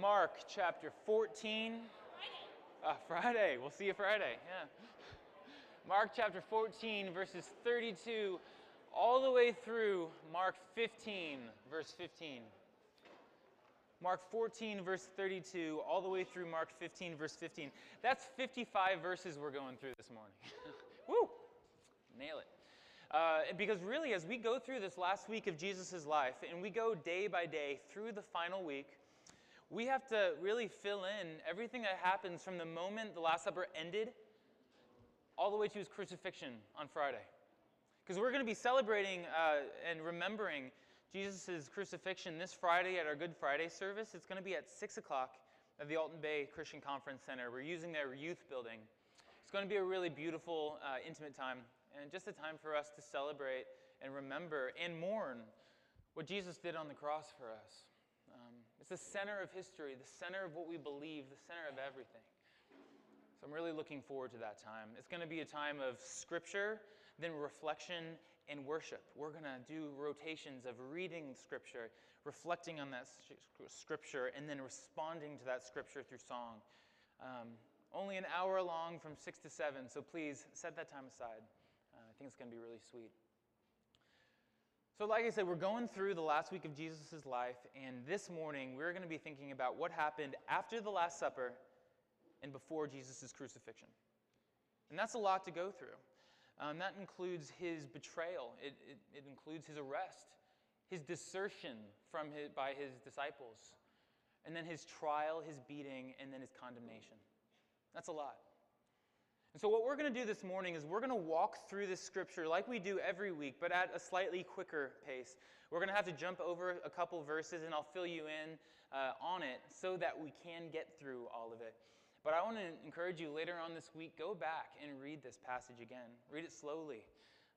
Mark chapter 14. Uh, Friday. We'll see you Friday. Yeah. Mark chapter 14, verses 32 all the way through Mark 15, verse 15. Mark 14, verse 32, all the way through Mark 15, verse 15. That's 55 verses we're going through this morning. Woo! Nail it. Uh, because really, as we go through this last week of Jesus' life, and we go day by day through the final week, we have to really fill in everything that happens from the moment the Last Supper ended all the way to his crucifixion on Friday. Because we're going to be celebrating uh, and remembering Jesus' crucifixion this Friday at our Good Friday service. It's going to be at 6 o'clock at the Alton Bay Christian Conference Center. We're using their youth building. It's going to be a really beautiful, uh, intimate time, and just a time for us to celebrate and remember and mourn what Jesus did on the cross for us. The center of history, the center of what we believe, the center of everything. So I'm really looking forward to that time. It's going to be a time of scripture, then reflection and worship. We're going to do rotations of reading scripture, reflecting on that scripture, and then responding to that scripture through song. Um, only an hour long from 6 to 7, so please set that time aside. Uh, I think it's going to be really sweet. So, like I said, we're going through the last week of Jesus' life, and this morning we're going to be thinking about what happened after the Last Supper and before Jesus' crucifixion. And that's a lot to go through. Um, that includes his betrayal, it, it, it, includes his arrest, his desertion from his, by his disciples, and then his trial, his beating, and then his condemnation. That's a lot. And so, what we're going to do this morning is we're going to walk through this scripture like we do every week, but at a slightly quicker pace. We're going to have to jump over a couple verses, and I'll fill you in uh, on it so that we can get through all of it. But I want to encourage you later on this week go back and read this passage again. Read it slowly.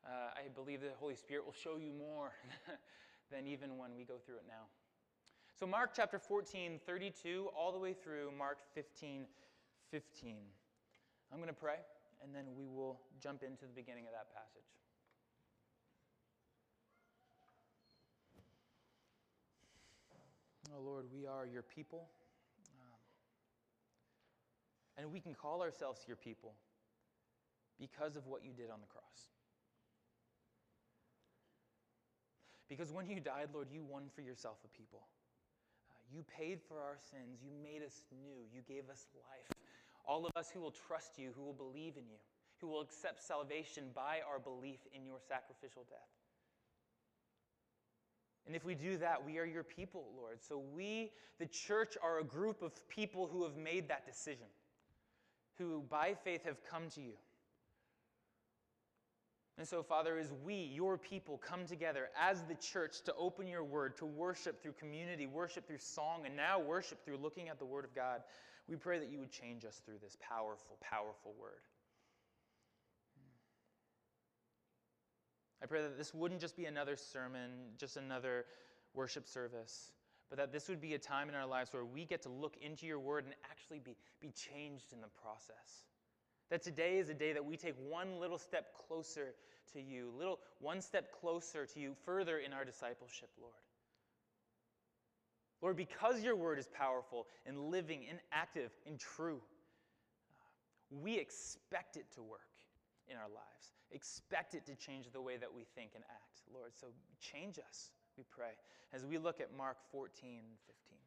Uh, I believe the Holy Spirit will show you more than even when we go through it now. So, Mark chapter 14, 32, all the way through Mark 15, 15. I'm going to pray, and then we will jump into the beginning of that passage. Oh Lord, we are your people, um, and we can call ourselves your people because of what you did on the cross. Because when you died, Lord, you won for yourself a people. Uh, you paid for our sins. You made us new. You gave us life. All of us who will trust you, who will believe in you, who will accept salvation by our belief in your sacrificial death. And if we do that, we are your people, Lord. So we, the church, are a group of people who have made that decision, who by faith have come to you. And so, Father, as we, your people, come together as the church to open your word, to worship through community, worship through song, and now worship through looking at the word of God, we pray that you would change us through this powerful, powerful word. I pray that this wouldn't just be another sermon, just another worship service, but that this would be a time in our lives where we get to look into your word and actually be, be changed in the process. That today is a day that we take one little step closer to you, little one step closer to you, further in our discipleship, Lord. Lord, because your word is powerful and living and active and true, we expect it to work in our lives. Expect it to change the way that we think and act, Lord. So change us, we pray, as we look at Mark 14 and 15.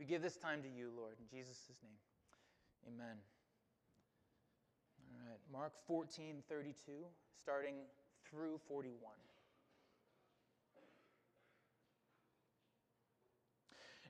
We give this time to you, Lord, in Jesus' name. Amen. All right, Mark 14, 32, starting through 41.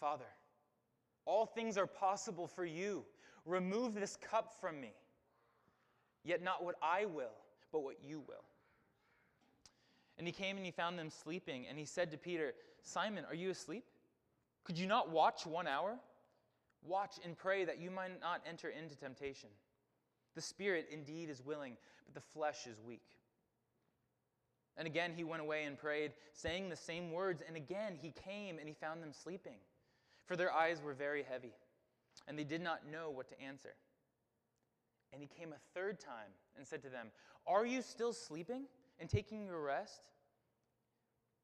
Father, all things are possible for you. Remove this cup from me. Yet not what I will, but what you will. And he came and he found them sleeping, and he said to Peter, Simon, are you asleep? Could you not watch one hour? Watch and pray that you might not enter into temptation. The spirit indeed is willing, but the flesh is weak. And again he went away and prayed, saying the same words. And again he came and he found them sleeping, for their eyes were very heavy, and they did not know what to answer. And he came a third time and said to them, Are you still sleeping and taking your rest?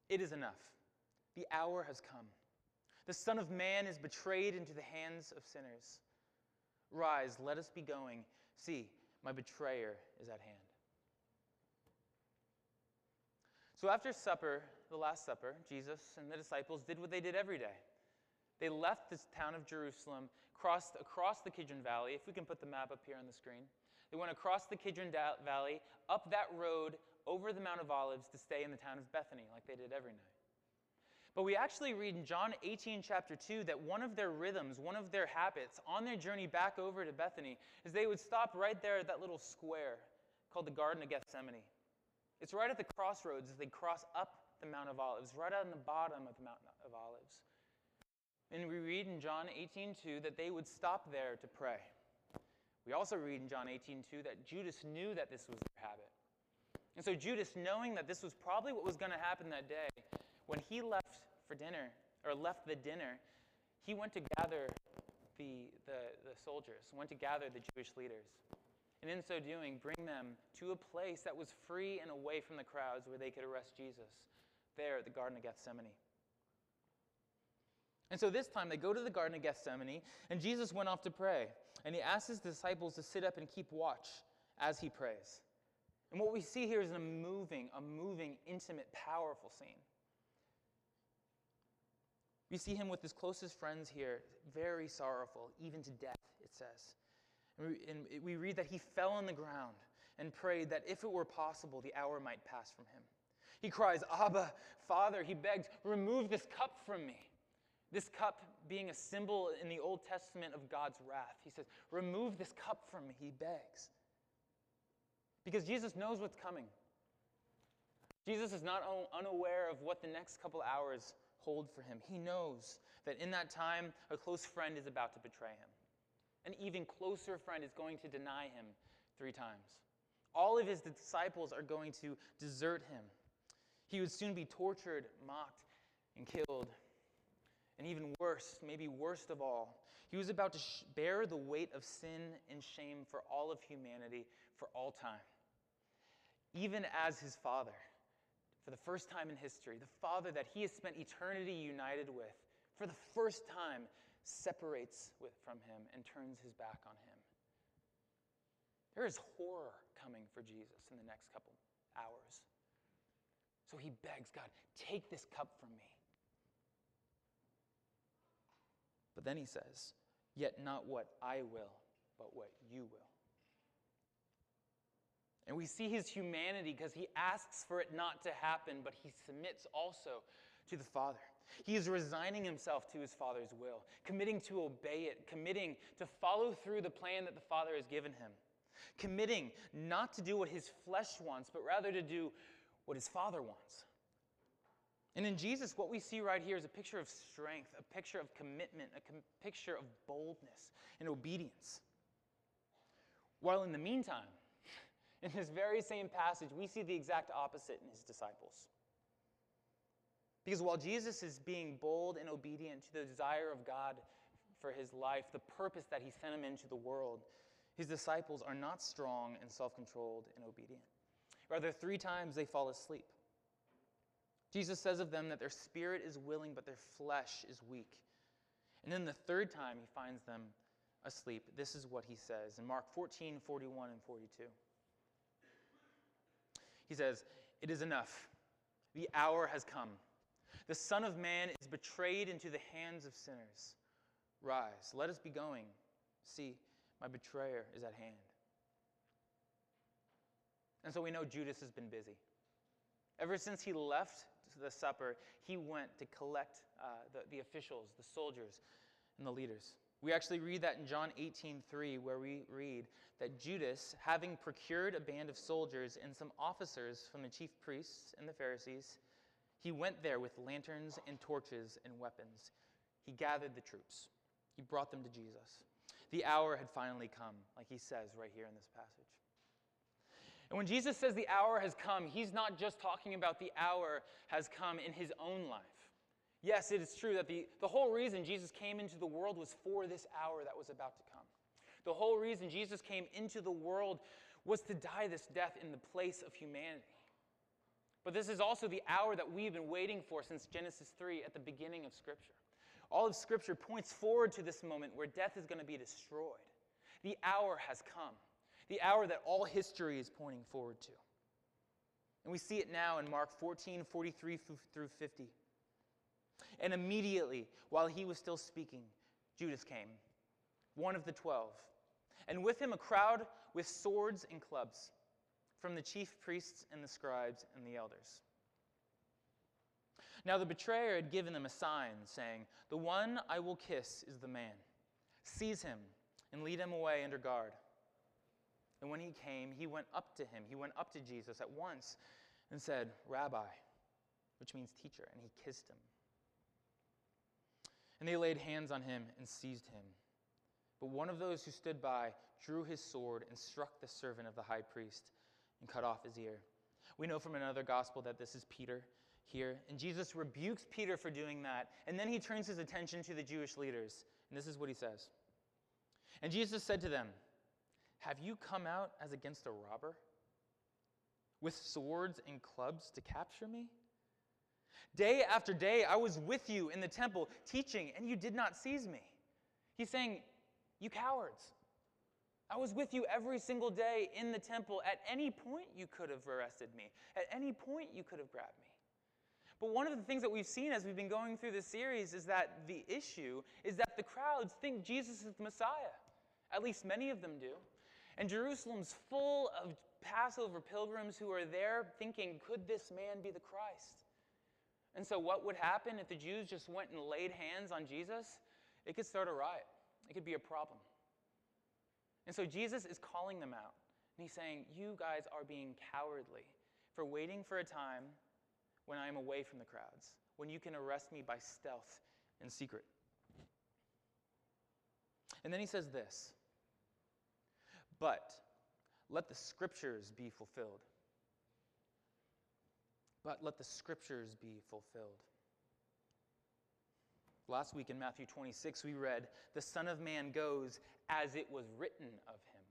It is enough. The hour has come. The Son of Man is betrayed into the hands of sinners. Rise, let us be going. See, my betrayer is at hand. So after supper, the Last Supper, Jesus and the disciples did what they did every day. They left this town of Jerusalem, crossed across the Kidron Valley. If we can put the map up here on the screen. They went across the Kidron Valley, up that road, over the Mount of Olives to stay in the town of Bethany, like they did every night. But we actually read in John 18, chapter 2, that one of their rhythms, one of their habits on their journey back over to Bethany is they would stop right there at that little square called the Garden of Gethsemane. It's right at the crossroads as they cross up the Mount of Olives, right out on the bottom of the Mount of Olives. And we read in John 18:2 that they would stop there to pray. We also read in John 18:2 that Judas knew that this was their habit. And so Judas, knowing that this was probably what was going to happen that day, when he left for dinner, or left the dinner, he went to gather the, the, the soldiers, went to gather the Jewish leaders. And in so doing, bring them to a place that was free and away from the crowds where they could arrest Jesus, there at the Garden of Gethsemane. And so this time they go to the Garden of Gethsemane, and Jesus went off to pray. And he asked his disciples to sit up and keep watch as he prays. And what we see here is a moving, a moving, intimate, powerful scene. We see him with his closest friends here, very sorrowful, even to death, it says. And we, and we read that he fell on the ground and prayed that if it were possible, the hour might pass from him. He cries, Abba, Father, he begs, remove this cup from me. This cup being a symbol in the Old Testament of God's wrath. He says, Remove this cup from me, he begs. Because Jesus knows what's coming. Jesus is not unaware of what the next couple hours hold for him. He knows that in that time, a close friend is about to betray him. An even closer friend is going to deny him three times. All of his disciples are going to desert him. He would soon be tortured, mocked, and killed. And even worse, maybe worst of all, he was about to sh- bear the weight of sin and shame for all of humanity for all time. Even as his father, for the first time in history, the father that he has spent eternity united with, for the first time, separates with, from him and turns his back on him. There is horror coming for Jesus in the next couple hours. So he begs God, take this cup from me. But then he says, Yet not what I will, but what you will. And we see his humanity because he asks for it not to happen, but he submits also to the Father. He is resigning himself to his Father's will, committing to obey it, committing to follow through the plan that the Father has given him, committing not to do what his flesh wants, but rather to do what his Father wants. And in Jesus, what we see right here is a picture of strength, a picture of commitment, a com- picture of boldness and obedience. While in the meantime, in this very same passage, we see the exact opposite in his disciples. Because while Jesus is being bold and obedient to the desire of God for his life, the purpose that he sent him into the world, his disciples are not strong and self controlled and obedient. Rather, three times they fall asleep. Jesus says of them that their spirit is willing, but their flesh is weak. And then the third time he finds them asleep, this is what he says in Mark 14 41 and 42. He says, It is enough. The hour has come. The Son of Man is betrayed into the hands of sinners. Rise, let us be going. See, my betrayer is at hand. And so we know Judas has been busy. Ever since he left the supper, he went to collect uh, the, the officials, the soldiers, and the leaders. We actually read that in John 18:3, where we read that Judas, having procured a band of soldiers and some officers from the chief priests and the Pharisees, he went there with lanterns and torches and weapons. he gathered the troops. He brought them to Jesus. The hour had finally come, like he says right here in this passage. And when Jesus says the hour has come, he's not just talking about the hour has come in his own life. Yes, it is true that the, the whole reason Jesus came into the world was for this hour that was about to come. The whole reason Jesus came into the world was to die this death in the place of humanity. But this is also the hour that we've been waiting for since Genesis 3 at the beginning of Scripture. All of Scripture points forward to this moment where death is going to be destroyed. The hour has come, the hour that all history is pointing forward to. And we see it now in Mark 14 43 through 50. And immediately, while he was still speaking, Judas came, one of the twelve, and with him a crowd with swords and clubs from the chief priests and the scribes and the elders. Now the betrayer had given them a sign, saying, The one I will kiss is the man. Seize him and lead him away under guard. And when he came, he went up to him. He went up to Jesus at once and said, Rabbi, which means teacher, and he kissed him. And they laid hands on him and seized him. But one of those who stood by drew his sword and struck the servant of the high priest and cut off his ear. We know from another gospel that this is Peter here. And Jesus rebukes Peter for doing that. And then he turns his attention to the Jewish leaders. And this is what he says And Jesus said to them, Have you come out as against a robber? With swords and clubs to capture me? Day after day, I was with you in the temple teaching, and you did not seize me. He's saying, You cowards. I was with you every single day in the temple. At any point, you could have arrested me. At any point, you could have grabbed me. But one of the things that we've seen as we've been going through this series is that the issue is that the crowds think Jesus is the Messiah. At least many of them do. And Jerusalem's full of Passover pilgrims who are there thinking, could this man be the Christ? And so, what would happen if the Jews just went and laid hands on Jesus? It could start a riot, it could be a problem. And so, Jesus is calling them out. And he's saying, You guys are being cowardly for waiting for a time when I am away from the crowds, when you can arrest me by stealth and secret. And then he says this But let the scriptures be fulfilled. But let the scriptures be fulfilled. Last week in Matthew 26, we read, The Son of Man goes as it was written of him.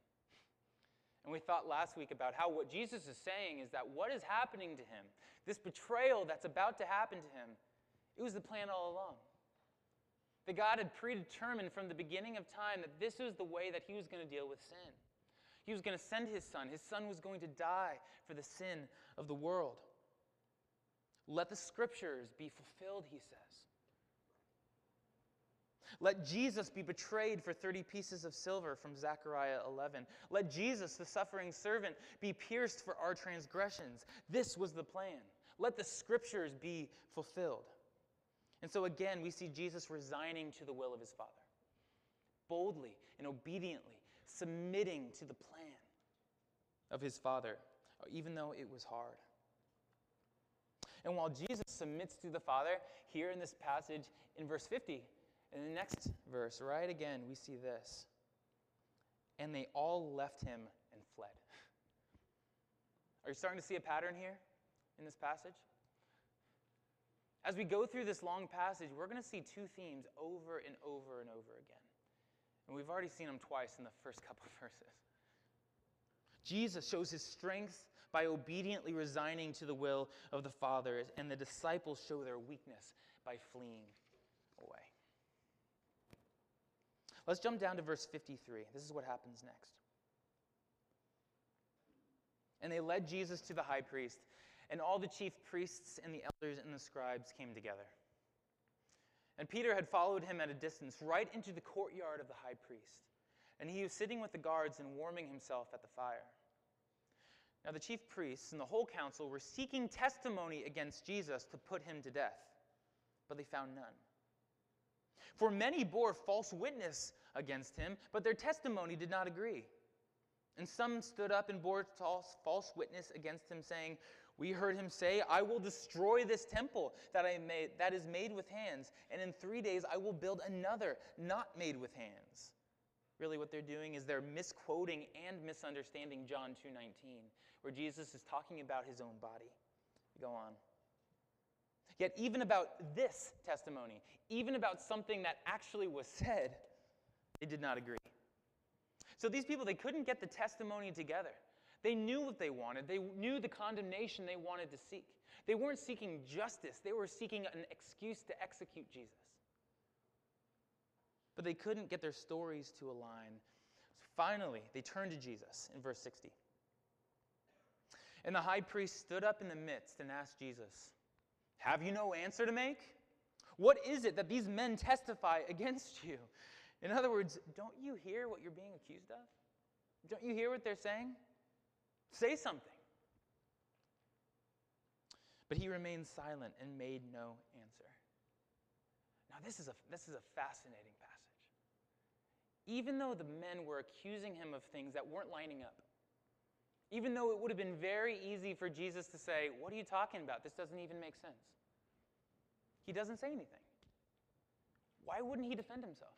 And we thought last week about how what Jesus is saying is that what is happening to him, this betrayal that's about to happen to him, it was the plan all along. That God had predetermined from the beginning of time that this was the way that he was going to deal with sin. He was going to send his son. His son was going to die for the sin of the world. Let the scriptures be fulfilled, he says. Let Jesus be betrayed for 30 pieces of silver from Zechariah 11. Let Jesus, the suffering servant, be pierced for our transgressions. This was the plan. Let the scriptures be fulfilled. And so again, we see Jesus resigning to the will of his Father, boldly and obediently submitting to the plan of his Father, even though it was hard. And while Jesus submits to the Father, here in this passage in verse 50, in the next verse, right again, we see this. And they all left him and fled. Are you starting to see a pattern here in this passage? As we go through this long passage, we're going to see two themes over and over and over again. And we've already seen them twice in the first couple verses. Jesus shows his strength by obediently resigning to the will of the Father, and the disciples show their weakness by fleeing away. Let's jump down to verse 53. This is what happens next. And they led Jesus to the high priest, and all the chief priests and the elders and the scribes came together. And Peter had followed him at a distance, right into the courtyard of the high priest. And he was sitting with the guards and warming himself at the fire. Now, the chief priests and the whole council were seeking testimony against Jesus to put him to death, but they found none. For many bore false witness against him, but their testimony did not agree. And some stood up and bore false, witness against him, saying, We heard him say, I will destroy this temple that, I made, that is made with hands, and in three days I will build another not made with hands. Really what they're doing is they're misquoting and misunderstanding John 2:19, where Jesus is talking about his own body. Go on. Yet even about this testimony, even about something that actually was said, they did not agree. So these people, they couldn't get the testimony together. They knew what they wanted. They knew the condemnation they wanted to seek. They weren't seeking justice, they were seeking an excuse to execute Jesus. But they couldn't get their stories to align. So finally, they turned to Jesus in verse 60. And the high priest stood up in the midst and asked Jesus, Have you no answer to make? What is it that these men testify against you? In other words, don't you hear what you're being accused of? Don't you hear what they're saying? Say something. But he remained silent and made no answer. Now, this is a, this is a fascinating passage. Even though the men were accusing him of things that weren't lining up, even though it would have been very easy for Jesus to say, What are you talking about? This doesn't even make sense. He doesn't say anything. Why wouldn't he defend himself?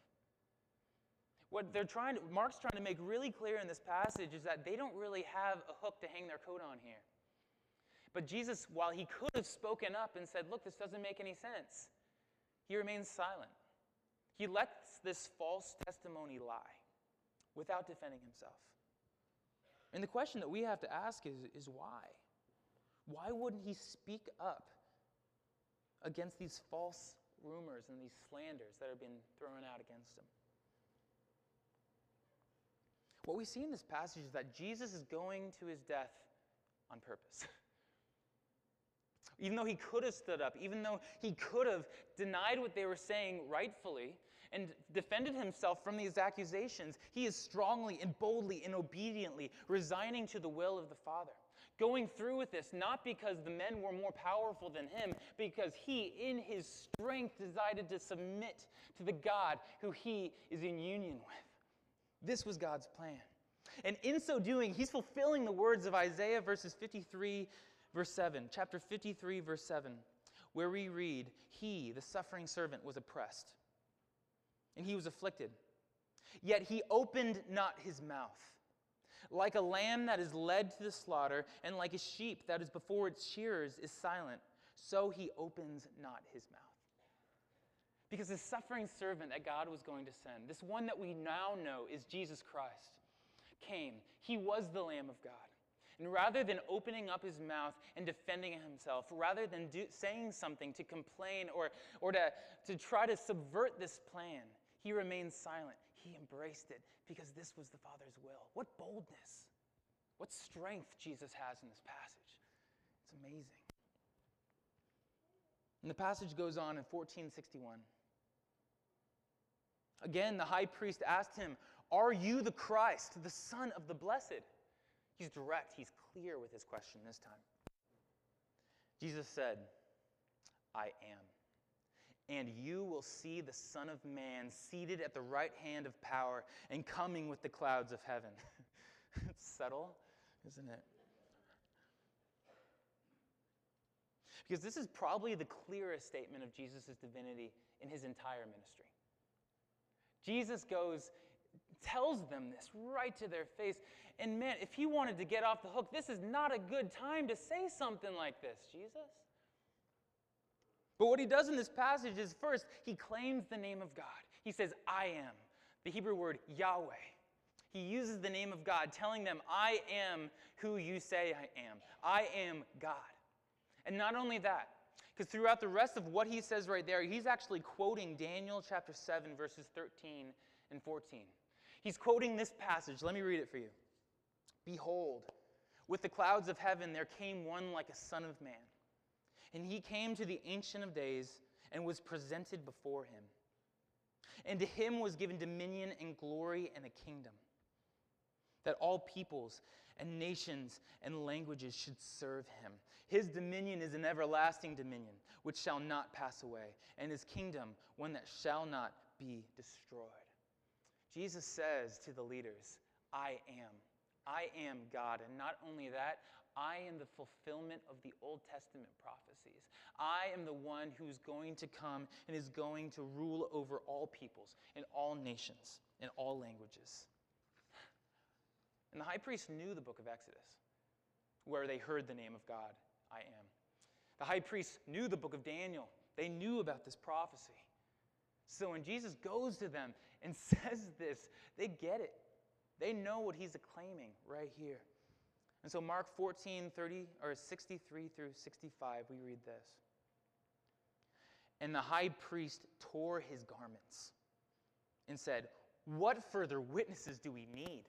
What they're trying to, Mark's trying to make really clear in this passage is that they don't really have a hook to hang their coat on here. But Jesus, while he could have spoken up and said, Look, this doesn't make any sense, he remains silent. He lets this false testimony lie without defending himself. And the question that we have to ask is, is why? Why wouldn't he speak up against these false rumors and these slanders that have been thrown out against him? What we see in this passage is that Jesus is going to his death on purpose. even though he could have stood up, even though he could have denied what they were saying rightfully and defended himself from these accusations, he is strongly and boldly and obediently resigning to the will of the Father. Going through with this, not because the men were more powerful than him, because he, in his strength, decided to submit to the God who he is in union with. This was God's plan. And in so doing, he's fulfilling the words of Isaiah verses 53, verse 7, chapter 53, verse 7, where we read, He, the suffering servant, was oppressed, and he was afflicted. Yet he opened not his mouth. Like a lamb that is led to the slaughter, and like a sheep that is before its shearers is silent, so he opens not his mouth. Because this suffering servant that God was going to send, this one that we now know is Jesus Christ, came. He was the Lamb of God. And rather than opening up his mouth and defending himself, rather than do, saying something to complain or, or to, to try to subvert this plan, he remained silent. He embraced it because this was the Father's will. What boldness, what strength Jesus has in this passage. It's amazing. And the passage goes on in 1461. Again, the high priest asked him, Are you the Christ, the Son of the Blessed? He's direct, he's clear with his question this time. Jesus said, I am. And you will see the Son of Man seated at the right hand of power and coming with the clouds of heaven. it's subtle, isn't it? Because this is probably the clearest statement of Jesus' divinity in his entire ministry. Jesus goes, tells them this right to their face. And man, if he wanted to get off the hook, this is not a good time to say something like this, Jesus. But what he does in this passage is first, he claims the name of God. He says, I am, the Hebrew word Yahweh. He uses the name of God, telling them, I am who you say I am. I am God. And not only that, because throughout the rest of what he says right there, he's actually quoting Daniel chapter 7, verses 13 and 14. He's quoting this passage. Let me read it for you. Behold, with the clouds of heaven there came one like a son of man. And he came to the Ancient of Days and was presented before him. And to him was given dominion and glory and a kingdom, that all peoples and nations and languages should serve him. His dominion is an everlasting dominion, which shall not pass away, and his kingdom one that shall not be destroyed. Jesus says to the leaders, I am I am God. And not only that, I am the fulfillment of the Old Testament prophecies. I am the one who's going to come and is going to rule over all peoples in all nations, in all languages. And the high priest knew the book of Exodus, where they heard the name of God, I am. The high priest knew the book of Daniel. They knew about this prophecy. So when Jesus goes to them and says this, they get it. They know what he's acclaiming right here. And so Mark 14, 30, or 63 through 65, we read this. And the high priest tore his garments and said, What further witnesses do we need?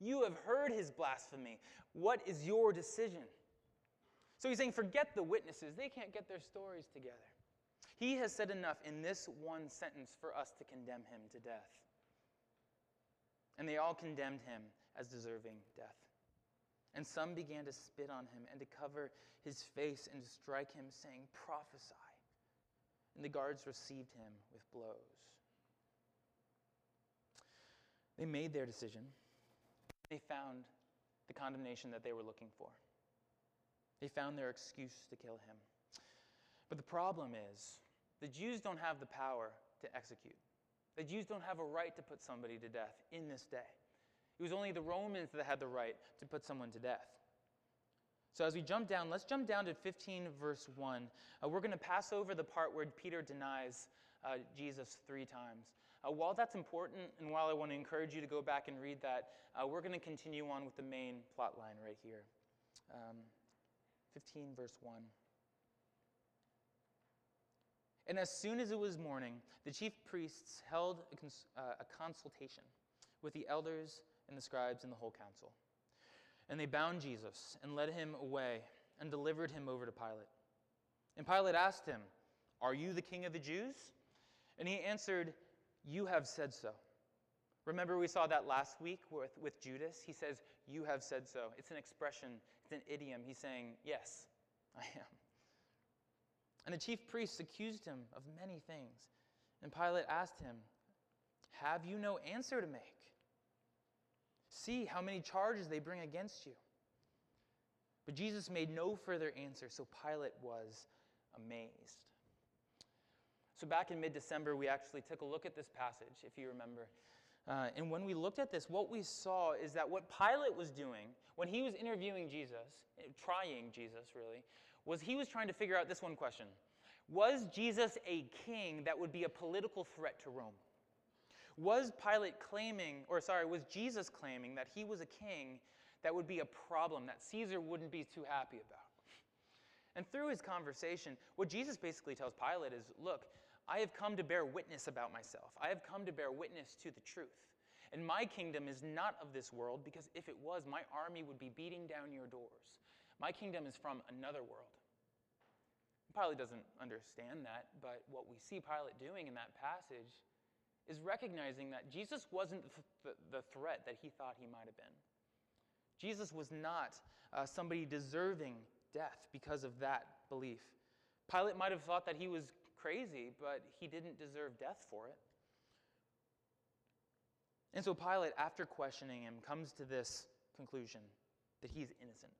You have heard his blasphemy. What is your decision? So he's saying, Forget the witnesses. They can't get their stories together. He has said enough in this one sentence for us to condemn him to death. And they all condemned him as deserving death. And some began to spit on him and to cover his face and to strike him, saying, Prophesy. And the guards received him with blows. They made their decision. They found the condemnation that they were looking for. They found their excuse to kill him. But the problem is, the Jews don't have the power to execute. The Jews don't have a right to put somebody to death in this day. It was only the Romans that had the right to put someone to death. So as we jump down, let's jump down to 15, verse 1. Uh, we're going to pass over the part where Peter denies uh, Jesus three times. Uh, while that's important, and while I want to encourage you to go back and read that, uh, we're going to continue on with the main plot line right here. Um, 15, verse 1. And as soon as it was morning, the chief priests held a, cons- uh, a, consultation with the elders and the scribes and the whole council. And they bound Jesus and led him away and delivered him over to Pilate. And Pilate asked him, Are you the king of the Jews? And he answered, You have said so. Remember, we saw that last week with, with Judas? He says, You have said so. It's an expression, it's an idiom. He's saying, Yes, I am. And the chief priests accused him of many things. And Pilate asked him, Have you no answer to make? See how many charges they bring against you. But Jesus made no further answer, so Pilate was amazed. So, back in mid December, we actually took a look at this passage, if you remember. Uh, and when we looked at this, what we saw is that what Pilate was doing when he was interviewing Jesus, trying Jesus really, was he was trying to figure out this one question Was Jesus a king that would be a political threat to Rome? Was Pilate claiming, or sorry, was Jesus claiming that he was a king that would be a problem that Caesar wouldn't be too happy about? And through his conversation, what Jesus basically tells Pilate is look, I have come to bear witness about myself. I have come to bear witness to the truth. And my kingdom is not of this world, because if it was, my army would be beating down your doors. My kingdom is from another world. Pilate doesn't understand that, but what we see Pilate doing in that passage is recognizing that Jesus wasn't the, threat that he thought he might have been. Jesus was not uh, somebody deserving death because of that belief. Pilate might have thought that he was crazy, but he didn't deserve death for it. And so Pilate, after questioning him, comes to this conclusion that he's innocent.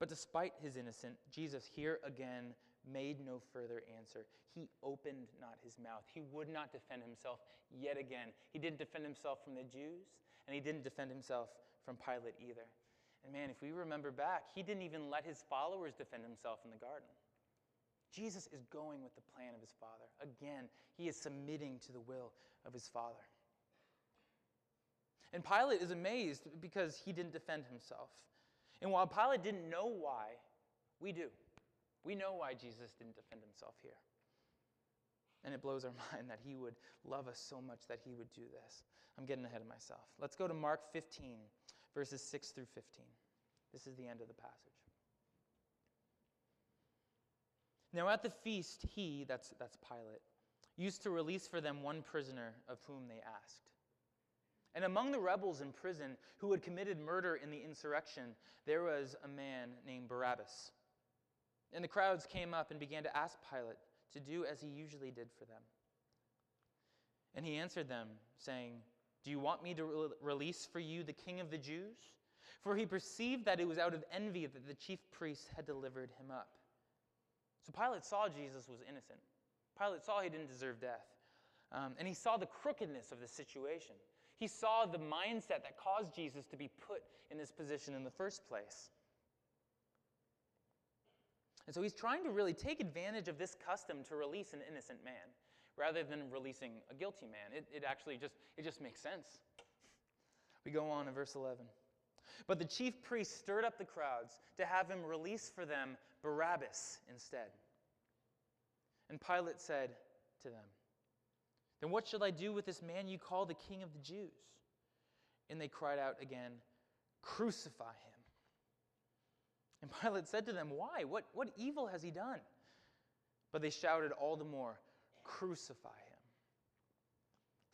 But despite his innocence, Jesus here again made no further answer. He opened not his mouth. He would not defend himself yet again. He didn't defend himself from the Jews, and he didn't defend himself from Pilate either. And man, if we remember back, he didn't even let his followers defend himself in the garden. Jesus is going with the plan of his Father. Again, he is submitting to the will of his Father. And Pilate is amazed because he didn't defend himself. And while Pilate didn't know why, we do. We know why Jesus didn't defend himself here. And it blows our mind that he would love us so much that he would do this. I'm getting ahead of myself. Let's go to Mark 15, verses 6 through 15. This is the end of the passage. Now at the feast, he, that's, that's Pilate, used to release for them one prisoner of whom they asked. And among the rebels in prison who had committed murder in the insurrection, there was a man named Barabbas. And the crowds came up and began to ask Pilate to do as he usually did for them. And he answered them, saying, Do you want me to re- release for you the king of the Jews? For he perceived that it was out of envy that the chief priests had delivered him up. So Pilate saw Jesus was innocent. Pilate saw he didn't deserve death. Um, and he saw the crookedness of the situation. He saw the mindset that caused Jesus to be put in this position in the first place. And so he's trying to really take advantage of this custom to release an innocent man rather than releasing a guilty man. It, it actually just, it just makes sense. We go on in verse 11. But the chief priests stirred up the crowds to have him release for them Barabbas instead. And Pilate said to them, Then what shall I do with this man you call the king of the Jews? And they cried out again, Crucify him. And Pilate said to them, Why? What, what evil has he done? But they shouted all the more, Crucify him.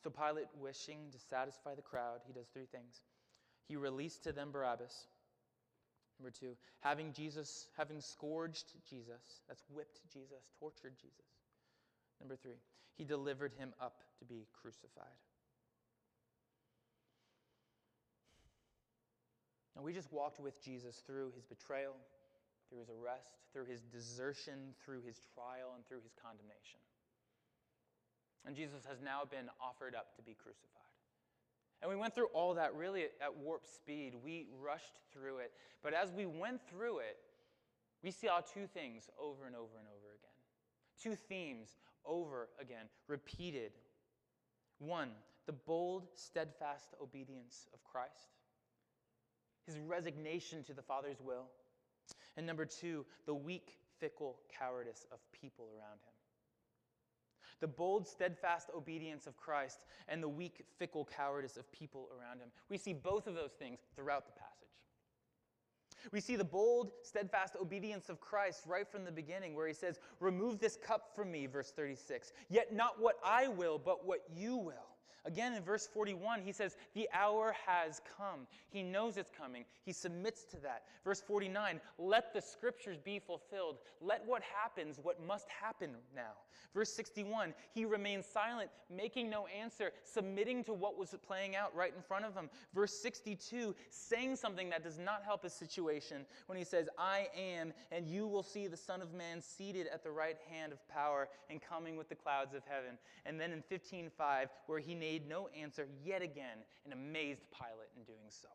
So Pilate, wishing to satisfy the crowd, he does three things. He released to them Barabbas. Number two, having Jesus, having scourged Jesus, that's whipped Jesus, tortured Jesus. Number three, he delivered him up to be crucified. And we just walked with Jesus through his betrayal, through his arrest, through his desertion, through his trial, and through his condemnation. And Jesus has now been offered up to be crucified. And we went through all that really at warp speed. We rushed through it. But as we went through it, we saw two things over and over and over again. Two themes over again, repeated. One, the bold, steadfast obedience of Christ, his resignation to the Father's will. And number two, the weak, fickle cowardice of people around him the bold, steadfast obedience of Christ, and the weak, fickle cowardice of people around him. We see both of those things throughout the passage. We see the bold, steadfast obedience of Christ right from the beginning, where he says, Remove this cup from me, verse 36. Yet not what I will, but what you will. Again, in verse 41, he says, The hour has come. He knows it's coming. He submits to that. Verse 49, Let the scriptures be fulfilled. Let what happens, what must happen now. Verse 61, he remains silent, making no answer, submitting to what was playing out right in front of him. Verse 62, saying something that does not help his situation when he says, I am, and you will see the Son of Man seated at the right hand of power and coming with the clouds of heaven. And then in 15:5, where he made no answer yet again and amazed Pilate in doing so.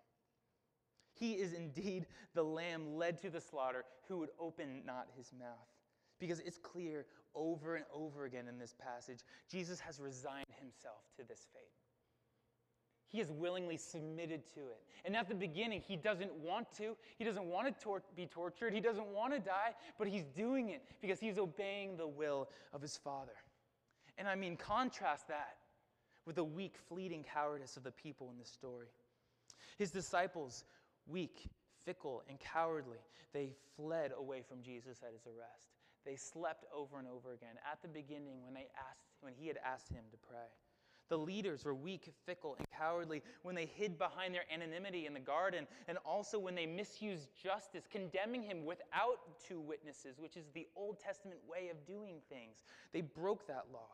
He is indeed the lamb led to the slaughter who would open not his mouth. Because it's clear over and over again in this passage, Jesus has resigned himself to this fate. He has willingly submitted to it. And at the beginning, he doesn't want to. He doesn't want to tor- be tortured. He doesn't want to die, but he's doing it because he's obeying the will of his Father. And I mean, contrast that with the weak, fleeting cowardice of the people in this story. His disciples, weak, fickle, and cowardly, they fled away from Jesus at his arrest. They slept over and over again at the beginning when, they asked, when he had asked him to pray. The leaders were weak, fickle, and cowardly when they hid behind their anonymity in the garden, and also when they misused justice, condemning him without two witnesses, which is the Old Testament way of doing things. They broke that law.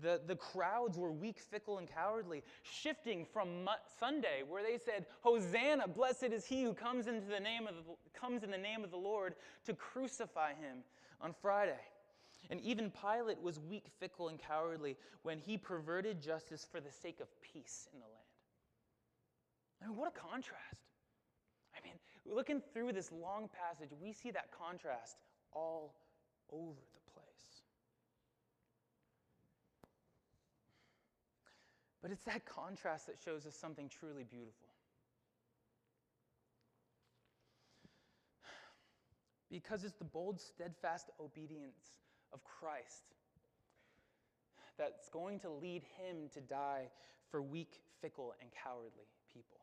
The, the crowds were weak, fickle, and cowardly, shifting from Sunday, where they said, Hosanna, blessed is he who comes, into the name of the, comes in the name of the Lord, to crucify him on Friday. And even Pilate was weak, fickle, and cowardly when he perverted justice for the sake of peace in the land. I mean, what a contrast. I mean, looking through this long passage, we see that contrast all over the place. But it's that contrast that shows us something truly beautiful. Because it's the bold, steadfast obedience of Christ that's going to lead him to die for weak, fickle, and cowardly people.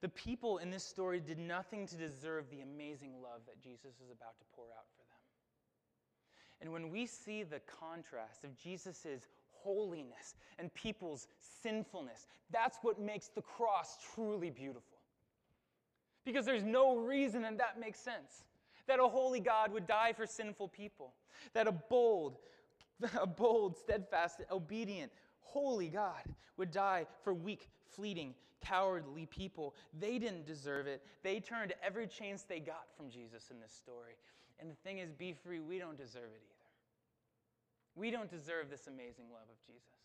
The people in this story did nothing to deserve the amazing love that Jesus is about to pour out for them. And when we see the contrast of Jesus' holiness and people's sinfulness, that's what makes the cross truly beautiful. Because there's no reason, and that makes sense that a holy God would die for sinful people, that a bold, a bold, steadfast, obedient, holy God would die for weak, fleeting, cowardly people. They didn't deserve it. They turned every chance they got from Jesus in this story. And the thing is, BeFree, we don't deserve it either. We don't deserve this amazing love of Jesus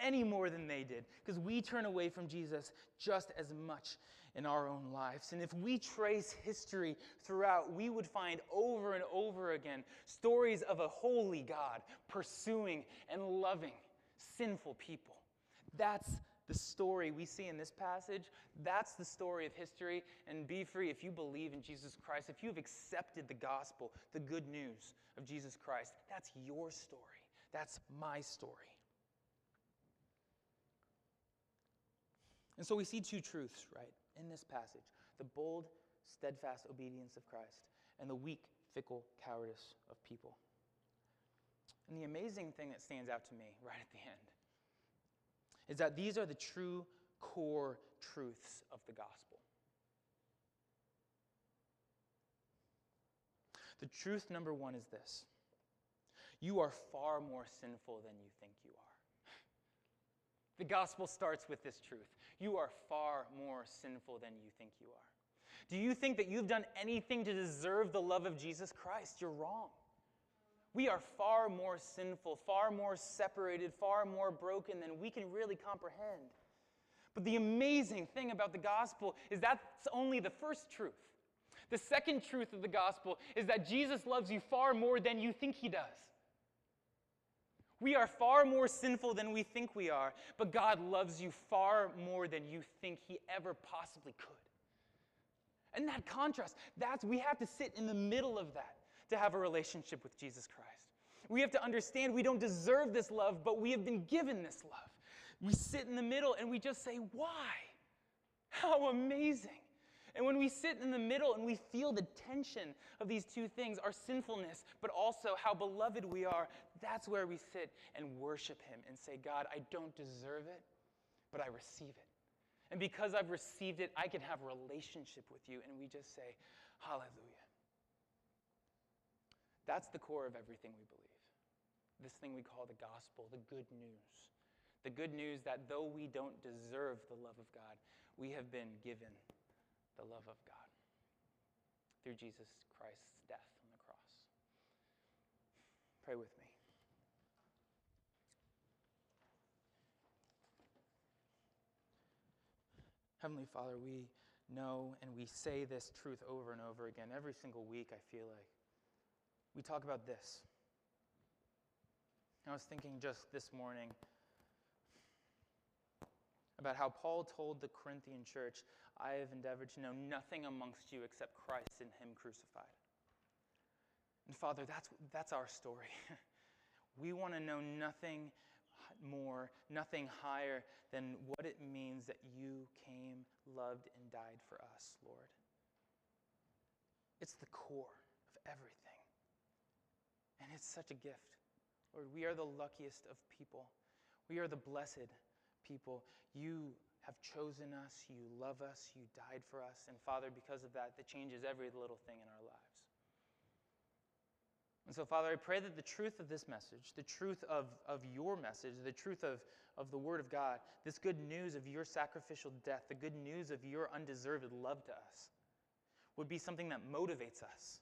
any more than they did because we turn away from Jesus just as much in our own lives. And if we trace history throughout, we would find over and over again stories of a holy God pursuing and loving sinful people. That's the story we see in this passage. That's the story of history. And BeFree if you believe in Jesus Christ, if you've accepted the gospel, the good news of Jesus Christ, that's your story. That's my story. And so we see two truths, right, in this passage the bold, steadfast obedience of Christ and the weak, fickle cowardice of people. And the amazing thing that stands out to me right at the end is that these are the true core truths of the gospel. The truth number one is this you are far more sinful than you think you are. The gospel starts with this truth you are far more sinful than you think you are. Do you think that you've done anything to deserve the love of Jesus Christ? You're wrong. We are far more sinful, far more separated, far more broken than we can really comprehend. But the amazing thing about the gospel is that's only the first truth. The second truth of the gospel is that Jesus loves you far more than you think he does. We are far more sinful than we think we are, but God loves you far more than you think he ever possibly could. And that contrast, that's we have to sit in the middle of that to have a relationship with Jesus Christ. We have to understand we don't deserve this love, but we have been given this love. We sit in the middle and we just say, Why? How amazing. And when we sit in the middle and we feel the tension of these two things, our sinfulness, but also how beloved we are, that's where we sit and worship Him and say, God, I don't deserve it, but I receive it. And because I've received it, I can have a relationship with you. And we just say, Hallelujah. That's the core of everything we believe. This thing we call the gospel, the good news. The good news that though we don't deserve the love of God, we have been given the love of God through Jesus Christ's death on the cross. Pray with me. Heavenly Father, we know and we say this truth over and over again. Every single week, I feel like we talk about this. I was thinking just this morning about how Paul told the Corinthian church, I have endeavored to know nothing amongst you except Christ and Him crucified. And Father, that's, that's our story. we want to know nothing more, nothing higher than what it means that you came, loved, and died for us, Lord. It's the core of everything. And it's such a gift. Lord, we are the luckiest of people. We are the blessed people. You have chosen us, you love us, you died for us. And Father, because of that, that changes every little thing in our lives. And so, Father, I pray that the truth of this message, the truth of, of your message, the truth of, of the Word of God, this good news of your sacrificial death, the good news of your undeserved love to us, would be something that motivates us.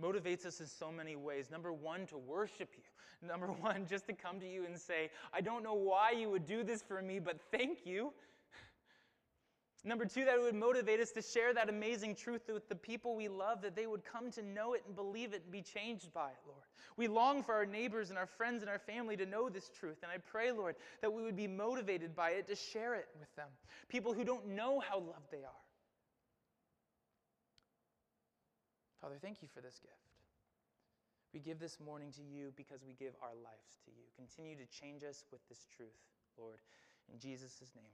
Motivates us in so many ways. Number one, to worship you. Number one, just to come to you and say, I don't know why you would do this for me, but thank you. Number two, that it would motivate us to share that amazing truth with the people we love, that they would come to know it and believe it and be changed by it, Lord. We long for our neighbors and our friends and our family to know this truth. And I pray, Lord, that we would be motivated by it to share it with them. People who don't know how loved they are. Father, thank you for this gift. We give this morning to you because we give our lives to you. Continue to change us with this truth, Lord. In Jesus' name.